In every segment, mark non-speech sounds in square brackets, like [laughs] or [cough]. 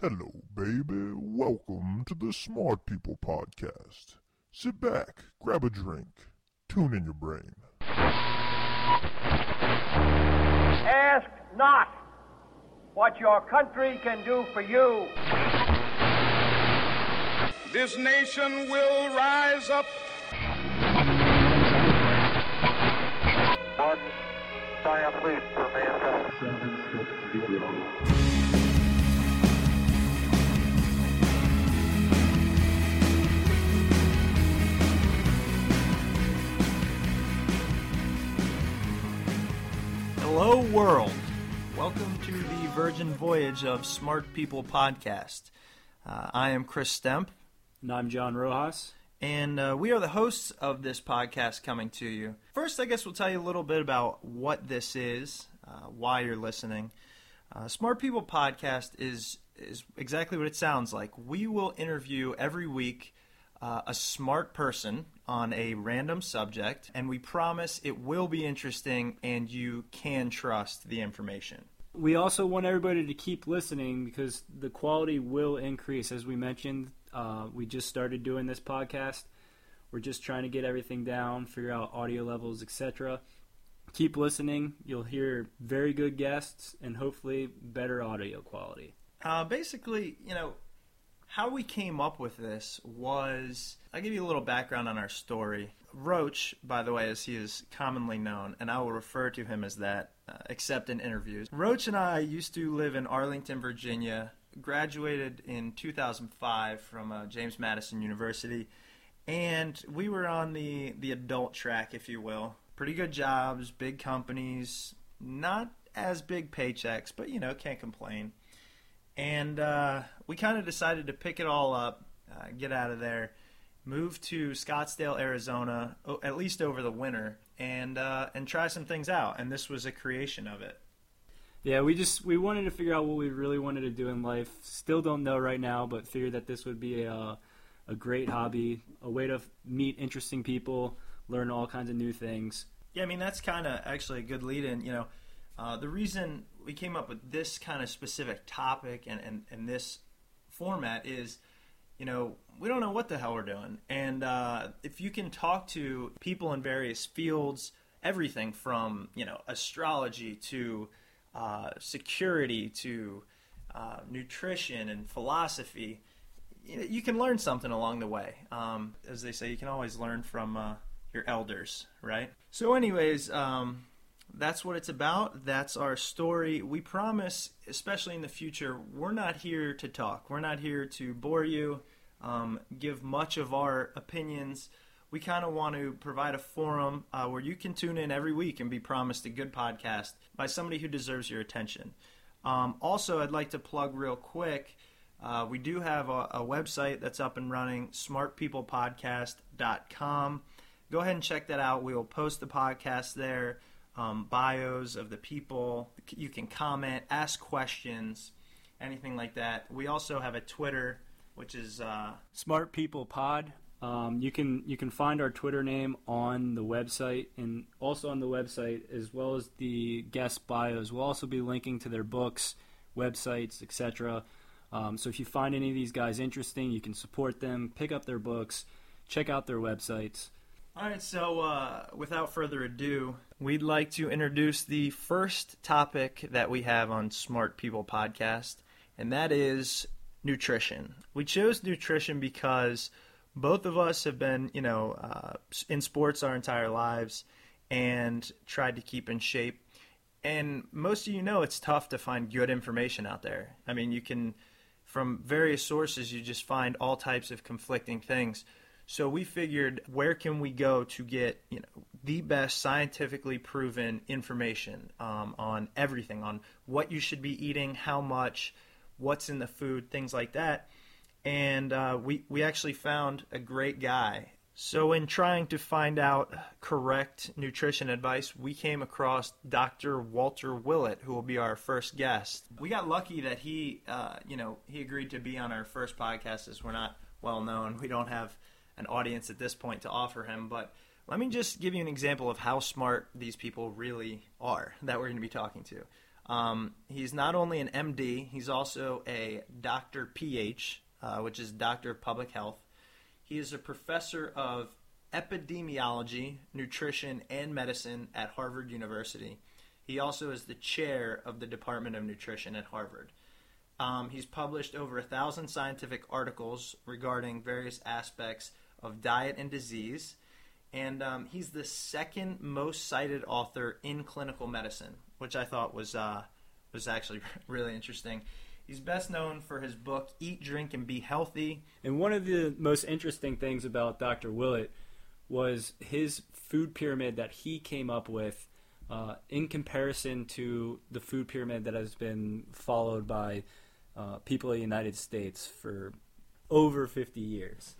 Hello, baby. Welcome to the Smart People Podcast. Sit back, grab a drink, tune in your brain. Ask not what your country can do for you. This nation will rise up. One giant leap for mankind. Hello, world. Welcome to the Virgin Voyage of Smart People podcast. Uh, I am Chris Stemp, And I'm John Rojas. and uh, we are the hosts of this podcast coming to you. First, I guess we'll tell you a little bit about what this is, uh, why you're listening. Uh, Smart People podcast is is exactly what it sounds like. We will interview every week uh, a smart person on a random subject, and we promise it will be interesting and you can trust the information. We also want everybody to keep listening because the quality will increase. As we mentioned, uh, we just started doing this podcast. We're just trying to get everything down, figure out audio levels, etc. Keep listening. You'll hear very good guests and hopefully better audio quality. Uh, basically, you know, how we came up with this was I'll give you a little background on our story. Roach, by the way, as he is commonly known, and I will refer to him as that, uh, except in interviews. Roach and I used to live in Arlington, Virginia, graduated in 2005 from uh, James Madison University, and we were on the, the adult track, if you will. Pretty good jobs, big companies, not as big paychecks, but you know, can't complain and uh, we kind of decided to pick it all up, uh, get out of there, move to Scottsdale, Arizona, o- at least over the winter, and uh, and try some things out. And this was a creation of it. Yeah, we just we wanted to figure out what we really wanted to do in life. Still don't know right now, but figured that this would be a a great hobby, a way to meet interesting people, learn all kinds of new things. Yeah, I mean that's kind of actually a good lead-in. You know, uh, the reason we came up with this kind of specific topic and, and, and this format is, you know, we don't know what the hell we're doing, and uh, if you can talk to people in various fields, everything from you know astrology to uh, security to uh, nutrition and philosophy, you, can learn something along the way. Um, as they say, you can always learn from uh, your elders, right? So, anyways, um, that's what it's about. That's our story. We promise, especially in the future, we're not here to talk. We're not here to bore you, um, give much of our opinions. We kind of want to provide a forum uh, where you can tune in every week and be promised a good podcast by somebody who deserves your attention. Um, also, I'd like to plug real quick. Uh, we do have a, a website that's up and running, smartpeoplepodcast.com. Go ahead and check that out. We will post the podcast there, um, bios of the people. You can comment, ask questions, anything like that. We also have a Twitter, which is uh, Smart People Pod. Um, you can you can find our Twitter name on the website and also on the website as well as the guest bios. We'll also be linking to their books, websites, etc. Um, so if you find any of these guys interesting, you can support them, pick up their books, check out their websites. All right, so uh, without further ado, we'd like to introduce the first topic that we have on Smart People Podcast, and that is nutrition. We chose nutrition because both of us have been, you know, uh, in sports our entire lives and tried to keep in shape. And most of you know it's tough to find good information out there. I mean, you can, from various sources, you just find all types of conflicting things. So we figured, where can we go to get you know the best scientifically proven information um, on everything, on what you should be eating, how much, what's in the food, things like that. And uh, we we actually found a great guy. So in trying to find out correct nutrition advice, we came across Dr. Walter Willett, who will be our first guest. We got lucky that he, uh, you know, he agreed to be on our first podcast, as we're not well known. We don't have an audience at this point to offer him. But let me just give you an example of how smart these people really are that we're going to be talking to. Um, he's not only an MD, he's also a Doctor PH, uh, which is Doctor of Public Health. He is a professor of epidemiology, nutrition, and medicine at Harvard University. He also is the chair of the Department of Nutrition at Harvard. Um, he's published over a thousand scientific articles regarding various aspects of diet and disease, and um, he's the second most cited author in clinical medicine, which I thought was uh, was actually [laughs] really interesting. He's best known for his book Eat, Drink, and Be Healthy. And one of the most interesting things about Dr. Willett was his food pyramid that he came up with uh, in comparison to the food pyramid that has been followed by uh, people in the United States for over 50 years.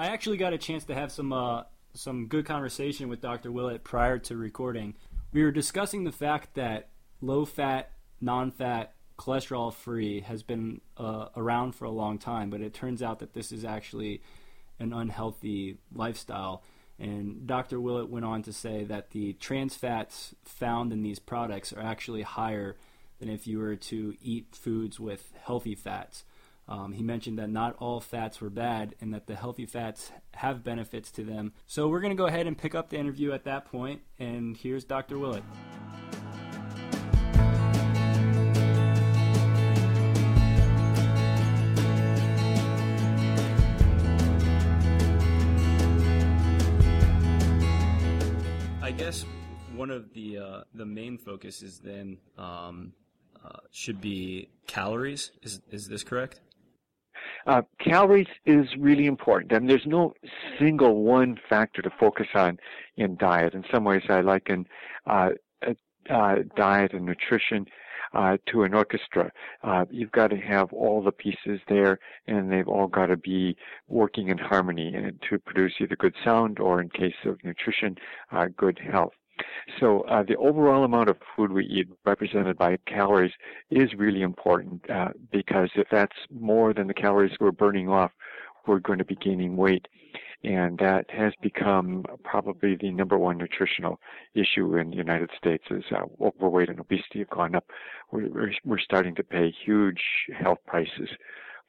I actually got a chance to have some uh, some good conversation with Dr. Willett prior to recording. We were discussing the fact that low fat, non fat, cholesterol free has been uh, around for a long time, but it turns out that this is actually an unhealthy lifestyle. And Dr. Willett went on to say that the trans fats found in these products are actually higher than if you were to eat foods with healthy fats. Um, he mentioned that not all fats were bad and that the healthy fats have benefits to them. So we're going to go ahead and pick up the interview at that point. point, and here's Dr. Willett. I guess one of the uh, the main focuses then um, uh, should be calories. Is is this correct? Uh, calories is really important, and there's no single one factor to focus on in diet. In some ways, I liken uh, uh, diet and nutrition uh, to an orchestra. Uh, you've got to have all the pieces there, and they've all got to be working in harmony to produce either good sound or, in case of nutrition, uh, good health. So uh, the overall amount of food we eat, represented by calories, is really important uh, because if that's more than the calories we're burning off, we're going to be gaining weight. And that has become probably the number one nutritional issue in the United States is uh, overweight and obesity have gone up. We're, we're starting to pay huge health prices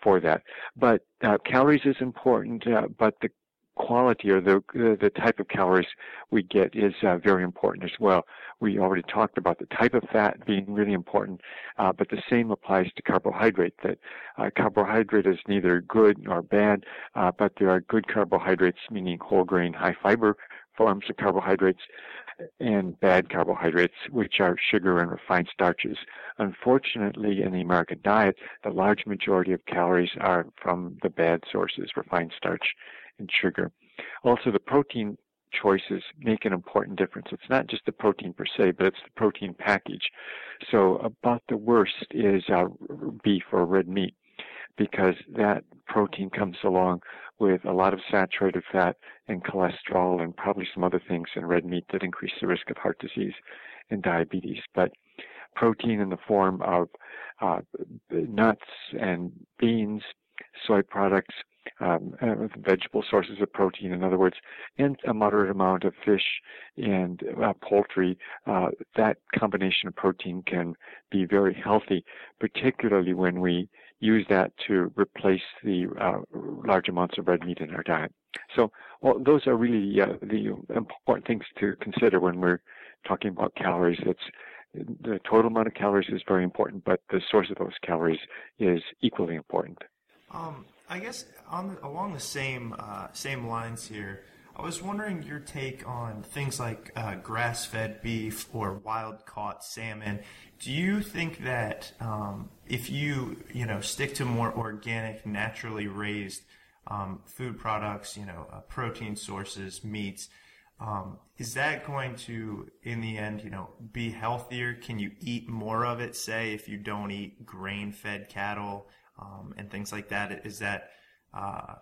for that. But uh, calories is important, uh, but the quality or the the type of calories we get is uh, very important as well. We already talked about the type of fat being really important, uh, but the same applies to carbohydrate. That uh, carbohydrate is neither good nor bad, uh, but there are good carbohydrates, meaning whole grain, high fiber forms of carbohydrates, and bad carbohydrates, which are sugar and refined starches. Unfortunately, in the American diet, the large majority of calories are from the bad sources, refined starch and sugar. Also, the protein choices make an important difference. It's not just the protein per se, but it's the protein package. So about the worst is uh, beef or red meat because that protein comes along with a lot of saturated fat and cholesterol and probably some other things in red meat that increase the risk of heart disease and diabetes. But protein in the form of uh, nuts and beans, soy products, um, uh, vegetable sources of protein, in other words, and a moderate amount of fish and uh, poultry, uh, that combination of protein can be very healthy, particularly when we use that to replace the uh, large amounts of red meat in our diet. So well, those are really uh, the important things to consider when we're talking about calories. It's the total amount of calories is very important, but the source of those calories is equally important. Um, I guess on the, along the same uh, same lines here, I was wondering your take on things like uh, grass-fed beef or wild-caught salmon. Do you think that um, if you you know stick to more organic, naturally raised um, food products, you know, uh, protein sources, meats, um, is that going to, in the end, you know, be healthier? Can you eat more of it? Say, if you don't eat grain-fed cattle um, and things like that? Is that uh...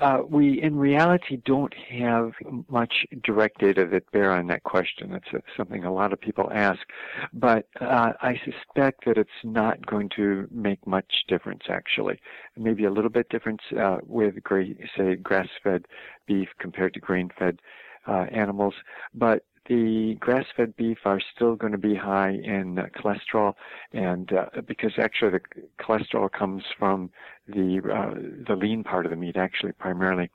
Uh, we, in reality, don't have much direct data that bear on that question. That's a, something a lot of people ask, but uh, I suspect that it's not going to make much difference. Actually, maybe a little bit difference uh, with, gra- say, grass-fed beef compared to grain-fed uh, animals, but the grass-fed beef are still going to be high in uh, cholesterol, and uh, because actually the cholesterol comes from the uh, the lean part of the meat, actually primarily,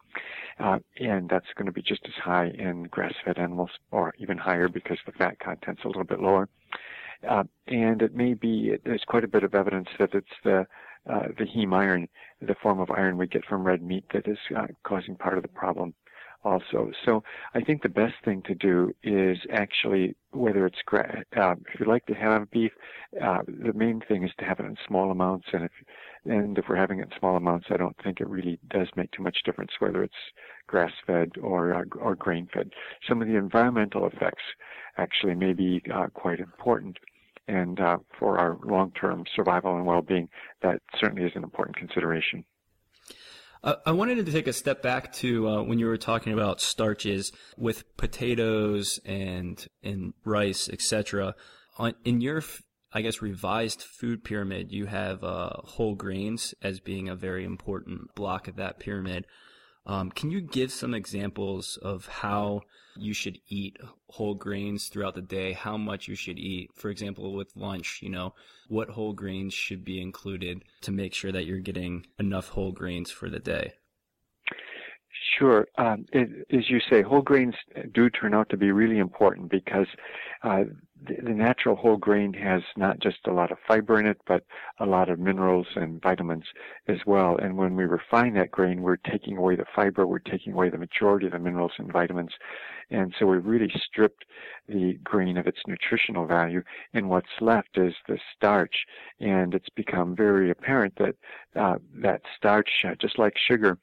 uh, and that's going to be just as high in grass-fed animals, or even higher because the fat content's a little bit lower. Uh, and it may be there's quite a bit of evidence that it's the uh, the heme iron, the form of iron we get from red meat, that is causing part of the problem also. So I think the best thing to do is actually, whether it's, uh, if you like to have beef, uh, the main thing is to have it in small amounts. And if, and if we're having it in small amounts, I don't think it really does make too much difference whether it's grass-fed or, uh, or grain-fed. Some of the environmental effects actually may be uh, quite important. And uh, for our long-term survival and well-being, that certainly is an important consideration. I wanted to take a step back to uh, when you were talking about starches with potatoes and and rice, etc. In your, I guess, revised food pyramid, you have uh, whole grains as being a very important block of that pyramid. Um, can you give some examples of how you should eat whole grains throughout the day, how much you should eat? For example, with lunch, you know, what whole grains should be included to make sure that you're getting enough whole grains for the day? Sure. Um, it, as you say, whole grains do turn out to be really important because uh, the, natural whole grain has not just a lot of fiber in it, but a lot of minerals and vitamins as well. And when we refine that grain, we're taking away the fiber, we're taking away the majority of the minerals and vitamins. And so we've really stripped the grain of its nutritional value. And what's left is the starch. And it's become very apparent that uh, that starch, uh, just like sugar,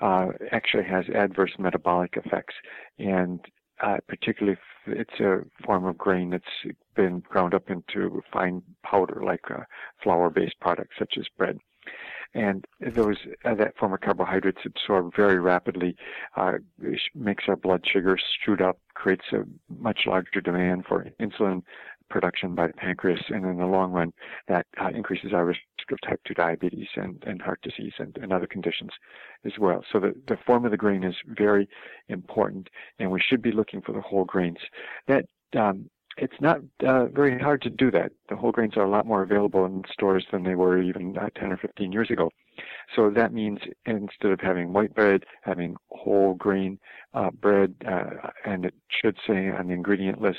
uh, actually has adverse metabolic effects. And uh, particularly it's a form of grain that's been ground up into fine powder like uh, flour-based products such as bread. And those uh, that form of carbohydrates absorb very rapidly, uh, makes our blood sugar shoot up, creates a much larger demand for insulin production by the pancreas, and in the long run, that uh, increases our risk of type 2 diabetes and, and heart disease and, and other conditions as well. So the, the form of the grain is very important, and we should be looking for the whole grains. That um, it's not uh, very hard to do that. The whole grains are a lot more available in stores than they were even uh, 10 or 15 years ago. So that means instead of having white bread, having whole grain uh, bread, uh, and it should say on the ingredient list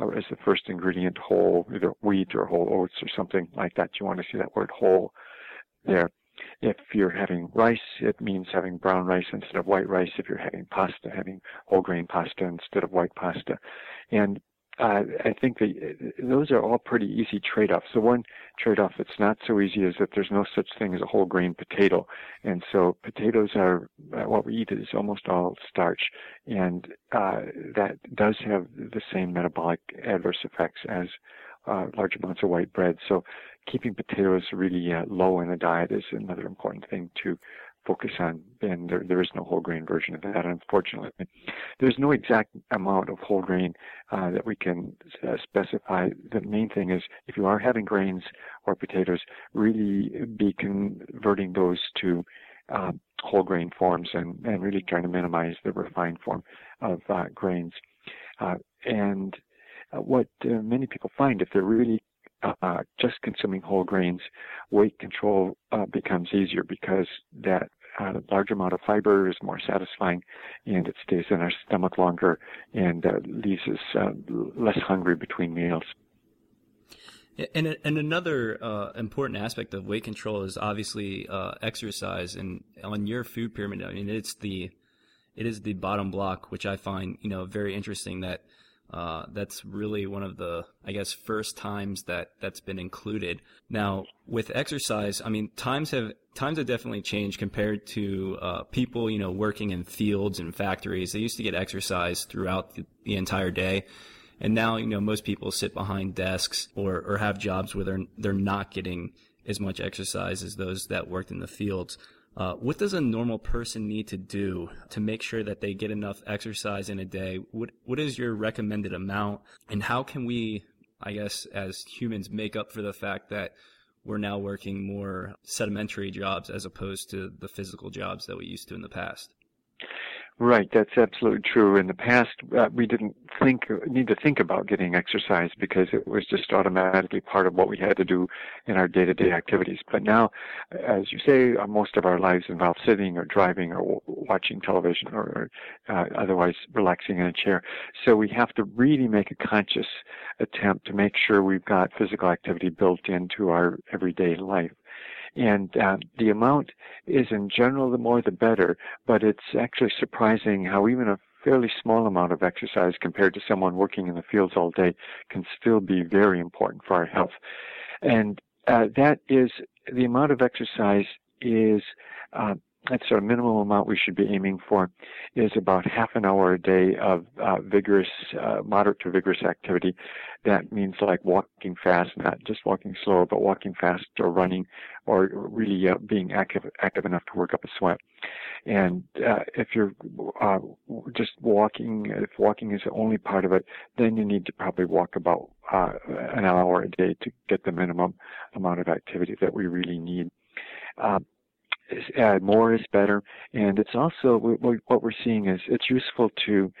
uh, as the first ingredient whole, either wheat or whole oats or something like that. You want to see that word whole there. If you're having rice, it means having brown rice instead of white rice. If you're having pasta, having whole grain pasta instead of white pasta. And uh, I think that uh, those are all pretty easy trade-offs. The one trade-off that's not so easy is that there's no such thing as a whole grain potato, and so potatoes are uh, what we eat is almost all starch, and uh, that does have the same metabolic adverse effects as uh, large amounts of white bread. So keeping potatoes really low in the diet is another important thing to focus on, and there, there is no whole grain version of that, unfortunately. There's no exact amount of whole grain uh, that we can uh, specify. The main thing is if you are having grains or potatoes, really be converting those to uh, whole grain forms and, and really trying to minimize the refined form of uh, grains. Uh, and uh, what many people find if they're really uh, just consuming whole grains, weight control uh, becomes easier because that uh, large amount of fiber is more satisfying and it stays in our stomach longer and uh, leaves us uh, less hungry between meals. And and another uh, important aspect of weight control is obviously uh, exercise. And on your food pyramid, I mean, it's the it is the bottom block, which I find you know very interesting. That uh, that's really one of the, I guess, first times that that's been included. Now, with exercise, I mean, times have times have definitely changed compared to uh, people, you know, working in fields and factories. They used to get exercise throughout the, the entire day, and now, you know, most people sit behind desks or or have jobs where they're they're not getting as much exercise as those that worked in the fields. Uh, what does a normal person need to do to make sure that they get enough exercise in a day? What What is your recommended amount, and how can we, I guess, as humans, make up for the fact that we're now working more sedimentary jobs as opposed to the physical jobs that we used to in the past? Right, that's absolutely true. In the past, uh, we didn't think need to think about getting exercise because it was just automatically part of what we had to do in our day-to-day activities. But now, as you say, uh, most of our lives involve sitting or driving or watching television or, uh, otherwise relaxing in a chair. So we have to really make a conscious attempt to make sure we've got physical activity built into our everyday life. And uh, the amount is in general the more the better, but it's actually surprising how even a fairly small amount of exercise compared to someone working in the fields all day can still be very important for our health. And uh, that is the amount of exercise is uh, that's our minimum amount we should be aiming for is about half an hour a day of uh, vigorous, uh, moderate to vigorous activity. That means like walking fast, not just walking slow, but walking fast or running or really uh, being active, active enough to work up a sweat. And uh, if you're uh, just walking, if walking is the only part of it, then you need to probably walk about uh, an hour a day to get the minimum amount of activity that we really need. Uh, uh, more is better. And it's also what we're seeing is it's useful to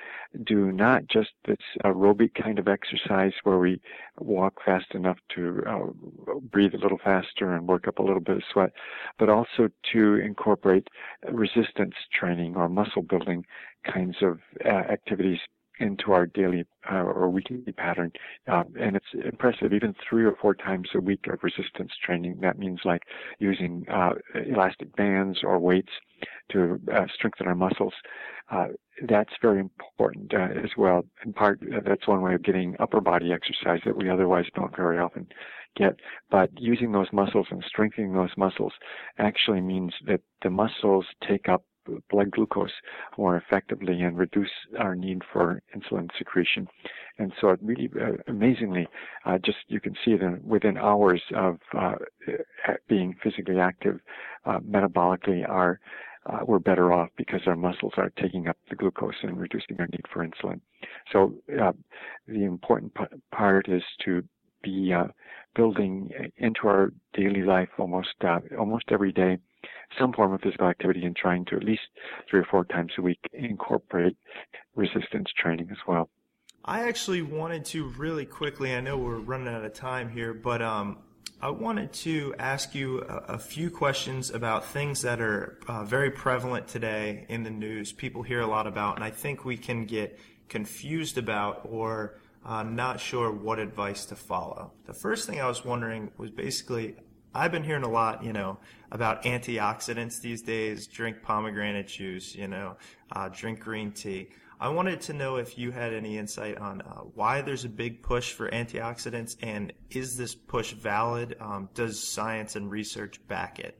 do not just this aerobic kind of exercise where we walk fast enough to uh, breathe a little faster and work up a little bit of sweat, but also to incorporate resistance training or muscle building kinds of uh, activities into our daily uh, or weekly pattern. Um, and it's impressive, even three or four times a week of resistance training. That means like using uh, elastic bands or weights to uh, strengthen our muscles. Uh, that's very important uh, as well. In part, uh, that's one way of getting upper body exercise that we otherwise don't very often get. But using those muscles and strengthening those muscles actually means that the muscles take up blood glucose more effectively and reduce our need for insulin secretion. And so it really, uh, amazingly, uh, just you can see that within hours of uh, being physically active, uh, metabolically, our uh, we're better off because our muscles are taking up the glucose and reducing our need for insulin. So uh, the important p- part is to be building into our daily life almost almost every day some form of physical activity and trying to at least three or four times a week incorporate resistance training as well. I actually wanted to really quickly, I know we're running out of time here, but um, I wanted to ask you a, a, few questions about things that are uh, very prevalent today in the news, people hear a lot about, and I think we can get confused about or uh, not sure what advice to follow. The first thing I was wondering was basically I've been hearing a lot, you know, about antioxidants these days. Drink pomegranate juice, you know, uh, drink green tea. I wanted to know if you had any insight on uh, why there's a big push for antioxidants and is this push valid? Um, does science and research back it?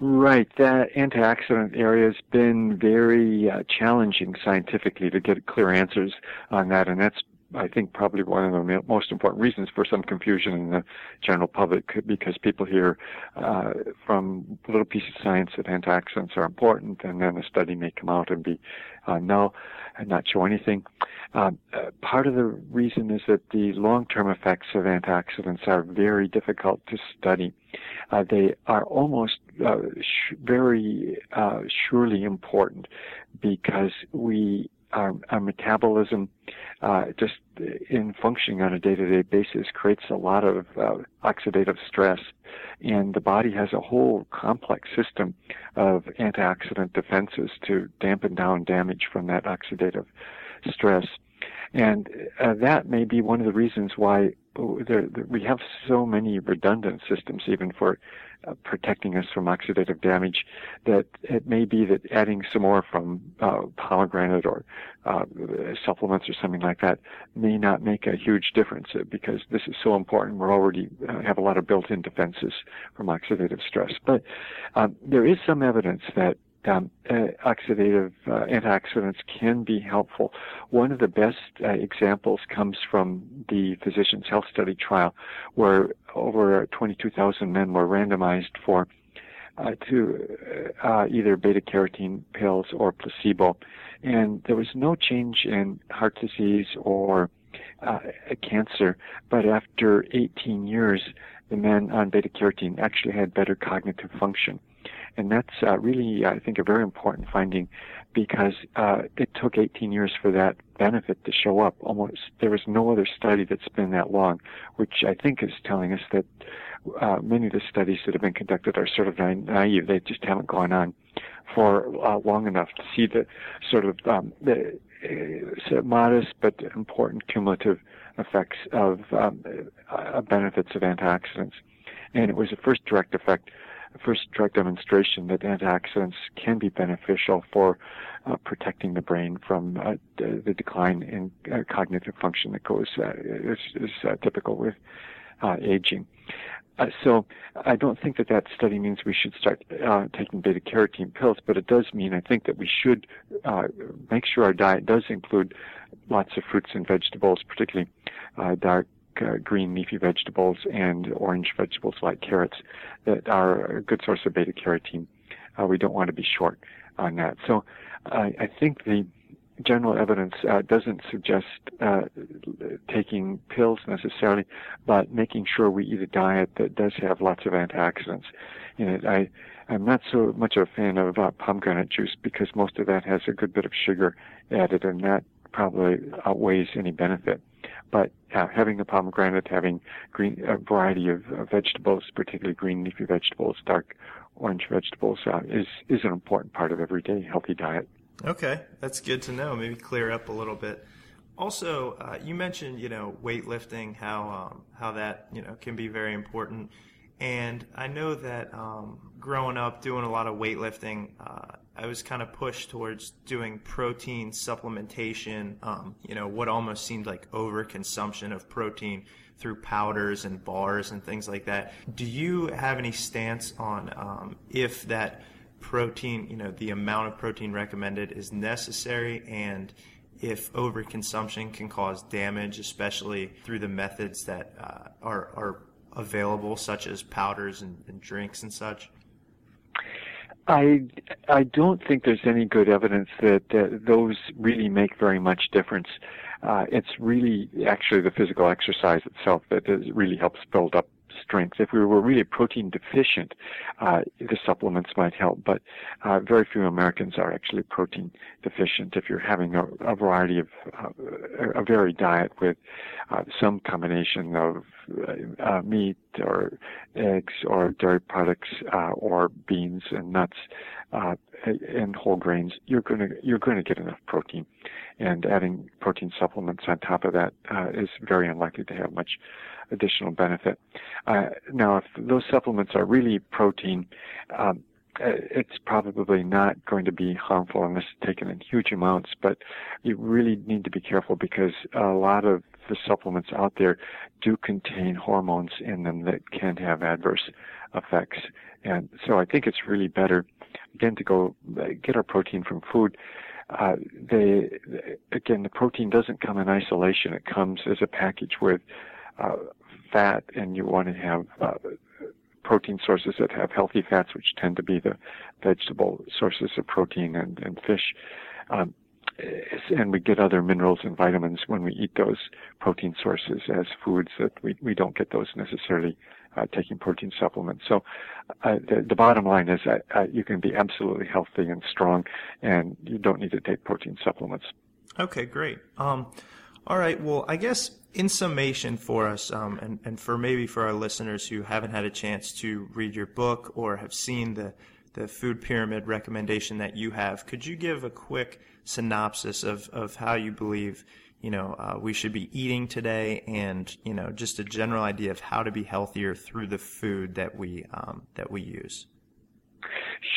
Right. That antioxidant area has been very uh, challenging scientifically to get clear answers on that, and that's I think probably one of the most important reasons for some confusion in the general public because people hear uh, from little pieces of science that antioxidants are important, and then a study may come out and be uh, null and not show anything. Um, uh, part of the reason is that the long-term effects of antioxidants are very difficult to study. Uh, they are almost uh, sh- very uh, surely important because we our, our metabolism, uh, just in functioning on a day-to-day basis, creates a lot of uh, oxidative stress, and the body has a whole complex system of antioxidant defenses to dampen down damage from that oxidative stress. And uh, that may be one of the reasons why there, there, we have so many redundant systems, even for uh, protecting us from oxidative damage, that it may be that adding some more from uh, pomegranate or uh, supplements or something like that may not make a huge difference uh, because this is so important. We already uh, have a lot of built-in defenses from oxidative stress. But um, there is some evidence that um, uh, oxidative uh, antioxidants can be helpful. One of the best uh, examples comes from the Physicians Health Study trial, where over 22,000 men were randomized for uh, to uh, either beta carotene pills or placebo, and there was no change in heart disease or uh, cancer. But after 18 years, the men on beta carotene actually had better cognitive function. And that's uh, really, I think, a very important finding because uh, it took 18 years for that benefit to show up. Almost there was no other study that's been that long, which I think is telling us that uh, many of the studies that have been conducted are sort of naive. They just haven't gone on for uh, long enough to see the sort of um, the uh, modest but important cumulative effects of um, uh, benefits of antioxidants. And it was the first direct effect, first direct demonstration that antioxidants can be beneficial for uh, protecting the brain from uh, the decline in uh, cognitive function that goes uh, is, is typical with aging. Uh, so I don't think that that study means we should start uh, taking beta carotene pills, but it does mean I think that we should uh, make sure our diet does include lots of fruits and vegetables, particularly uh, dark uh, green leafy vegetables and orange vegetables like carrots that are a good source of beta carotene. Uh, we don't want to be short on that. So I think the general evidence uh, doesn't suggest uh, taking pills necessarily, but making sure we eat a diet that does have lots of antioxidants in it. I, I'm not so much a fan of uh, pomegranate juice because most of that has a good bit of sugar added, and that probably outweighs any benefit. But having a pomegranate, having green, a variety of uh, vegetables, particularly green leafy vegetables, dark orange vegetables, uh, is is an important part of everyday healthy diet. Okay, that's good to know. Maybe clear up a little bit. Also, uh, you mentioned you know weightlifting, how um, how that you know can be very important, and I know that um, growing up doing a lot of weightlifting, uh, I was kind of pushed towards doing protein supplementation. Um, you know, what almost seemed like overconsumption of protein through powders and bars and things like that. Do you have any stance on um, if that protein, you know, the amount of protein recommended is necessary and if overconsumption can cause damage, especially through the methods that uh, are, are available, such as powders and, and drinks and such? I I don't think there's any good evidence that those really make very much difference. Uh, it's really actually the physical exercise itself that is, really helps build up strength. If we were really protein deficient, uh, the supplements might help, but uh, very few Americans are actually protein deficient. If you're having a, a variety of uh, a varied diet with uh, some combination of uh, meat or eggs or dairy products uh, or beans and nuts and whole grains, you're going to you're going to get enough protein, and adding protein supplements on top of that is very unlikely to have much additional benefit. Uh, now, if those supplements are really protein, um, uh, it's probably not going to be harmful unless taken in huge amounts, but you really need to be careful because a lot of the supplements out there do contain hormones in them that can have adverse effects. And so I think it's really better, again, to go uh, get our protein from food. Uh, they, again, the protein doesn't come in isolation. It comes as a package with uh, fat and you want to have uh, protein sources that have healthy fats, which tend to be the vegetable sources of protein and, and fish. Um, and we get other minerals and vitamins when we eat those protein sources as foods that we, we don't get those necessarily uh, taking protein supplements. So uh, the, the, bottom line is that uh, you can be absolutely healthy and strong and you don't need to take protein supplements. Okay, great. Um, all right. Well, I guess in summation for us, um, and, and for maybe for our listeners who haven't had a chance to read your book or have seen the, the food pyramid recommendation that you have, could you give a quick synopsis of, of how you believe you know uh, we should be eating today, and you know just a general idea of how to be healthier through the food that we um, that we use?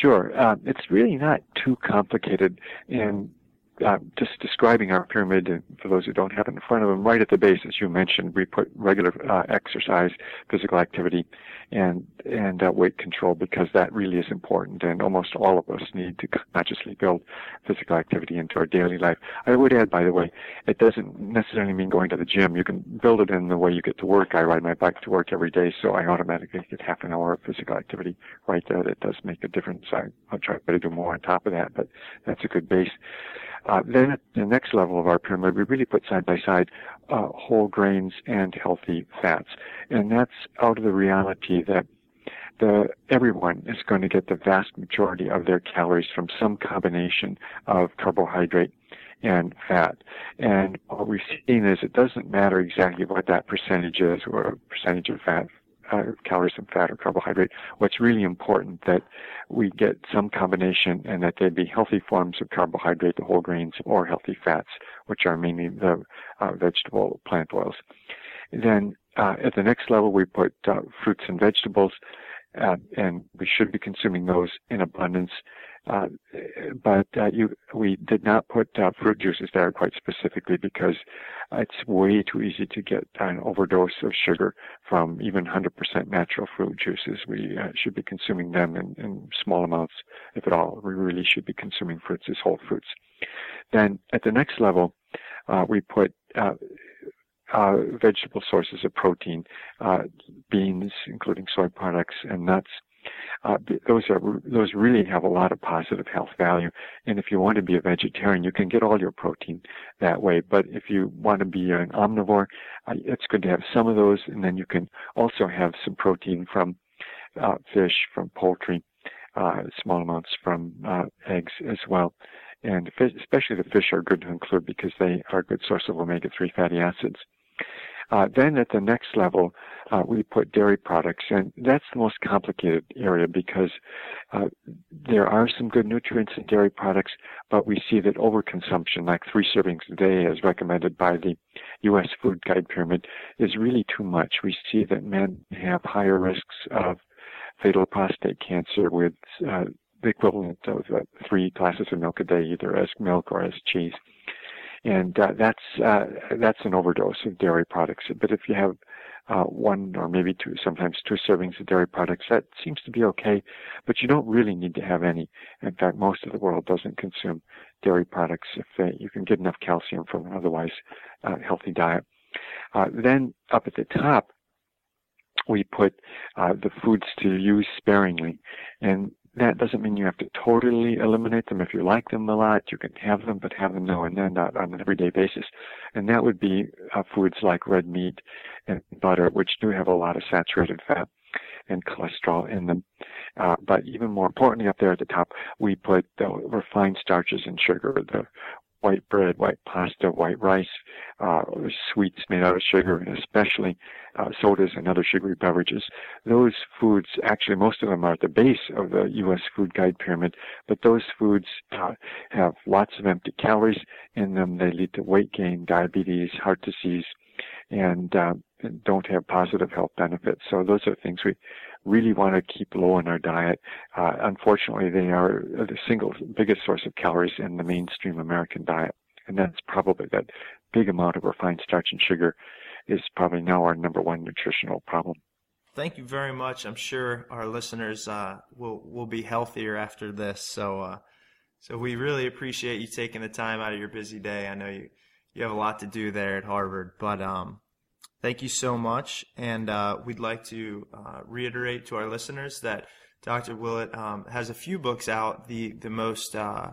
Sure, uh, it's really not too complicated, and uh, just describing our pyramid, for those who don't have it in front of them, right at the base, as you mentioned, we put regular uh, exercise, physical activity, and and uh, weight control because that really is important. And almost all of us need to consciously build physical activity into our daily life. I would add, by the way, it doesn't necessarily mean going to the gym. You can build it in the way you get to work. I ride my bike to work every day, so I automatically get half an hour of physical activity right there. That does make a difference. I, I'll try to do more on top of that, but that's a good base. Uh, then at the next level of our pyramid, we really put side by side uh, whole grains and healthy fats. And that's out of the reality that the everyone is going to get the vast majority of their calories from some combination of carbohydrate and fat. And what we've seen is it doesn't matter exactly what that percentage is or percentage of fat, uh, calories and fat or carbohydrate. What's really important that we get some combination and that they be healthy forms of carbohydrate, the whole grains, or healthy fats, which are mainly the uh, vegetable plant oils. Then uh, at the next level, we put uh, fruits and vegetables, uh, and we should be consuming those in abundance. Uh, but uh, you, we did not put uh, fruit juices there quite specifically because it's way too easy to get an overdose of sugar from even 100% natural fruit juices. We uh, should be consuming them in, in, small amounts, if at all. We really should be consuming fruits as whole fruits. Then at the next level, uh, we put uh, vegetable sources of protein, beans, including soy products and nuts. Uh, those are those really have a lot of positive health value. And if you want to be a vegetarian, you can get all your protein that way. But if you want to be an omnivore, uh, it's good to have some of those, and then you can also have some protein from uh, fish, from poultry, uh, small amounts from uh, eggs as well. And fish, especially the fish are good to include because they are a good source of omega-3 fatty acids. Uh, then at the next level, uh, we put dairy products, and that's the most complicated area because uh, there are some good nutrients in dairy products, but we see that overconsumption, like three servings a day, as recommended by the U.S. Food Guide Pyramid, is really too much. We see that men have higher risks of fatal prostate cancer with uh, the equivalent of uh, three glasses of milk a day, either as milk or as cheese and uh, that's uh, that's an overdose of dairy products. But if you have uh, one or maybe two, sometimes two servings of dairy products, that seems to be okay. But you don't really need to have any. In fact, most of the world doesn't consume dairy products if they, you can get enough calcium from an otherwise uh, healthy diet. Uh, then up at the top, we put uh, the foods to use sparingly, and that doesn't mean you have to totally eliminate them. If you like them a lot, you can have them, but have them now and then, not on an everyday basis. And that would be uh, foods like red meat and butter, which do have a lot of saturated fat and cholesterol in them. Uh, but even more importantly, up there at the top, we put the refined starches and sugar, the white bread, white pasta, white rice, uh, sweets made out of sugar, and especially uh, sodas and other sugary beverages. Those foods, actually, most of them are at the base of the U.S. Food Guide pyramid, but those foods uh, have lots of empty calories in them. They lead to weight gain, diabetes, heart disease, and, uh, don't have positive health benefits. So those are things we really want to keep low in our diet. Uh, unfortunately, they are the single biggest source of calories in the mainstream American diet. And that's probably that big amount of refined starch and sugar is probably now our number one nutritional problem. Thank you very much. I'm sure our listeners uh, will will be healthier after this. So, uh, so we really appreciate you taking the time out of your busy day. I know you you have a lot to do there at Harvard, but um, Thank you so much. And uh, we'd like to uh, reiterate to our listeners that Dr. Willett um, has a few books out. The the most uh,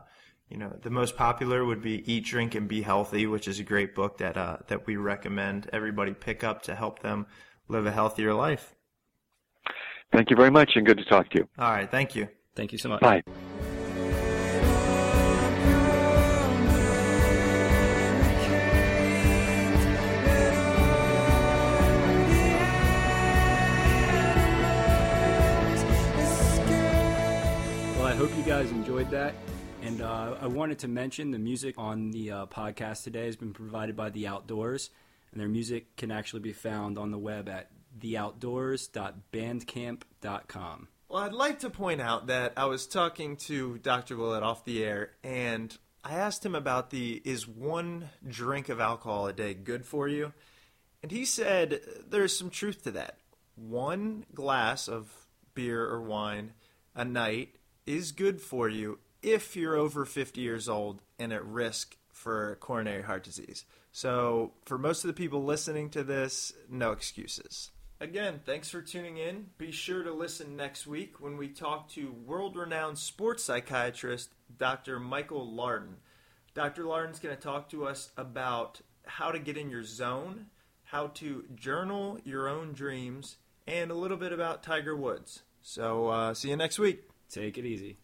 you know the most popular would be Eat, Drink, and Be Healthy, which is a great book that uh, that we recommend everybody pick up to help them live a healthier life. Thank you very much, and good to talk to you. All right, thank you. Thank you so much. Bye. Guys enjoyed that. And uh, I wanted to mention the music on the uh, podcast today has been provided by The Outdoors, and their music can actually be found on the web at theoutdoors.bandcamp.com. Well, I'd like to point out that I was talking to Dr. Willett off the air, and I asked him about the is one drink of alcohol a day good for you? And he said there's some truth to that. One glass of beer or wine a night is good for you if you're over 50 years old and at risk for coronary heart disease. So, for most of the people listening to this, no excuses. Again, thanks for tuning in. Be sure to listen next week when we talk to world renowned sports psychiatrist Dr. Michael Lardon. Dr. Lardon's going to talk to us about how to get in your zone, how to journal your own dreams, and a little bit about Tiger Woods. So uh, see you next week. Take it easy.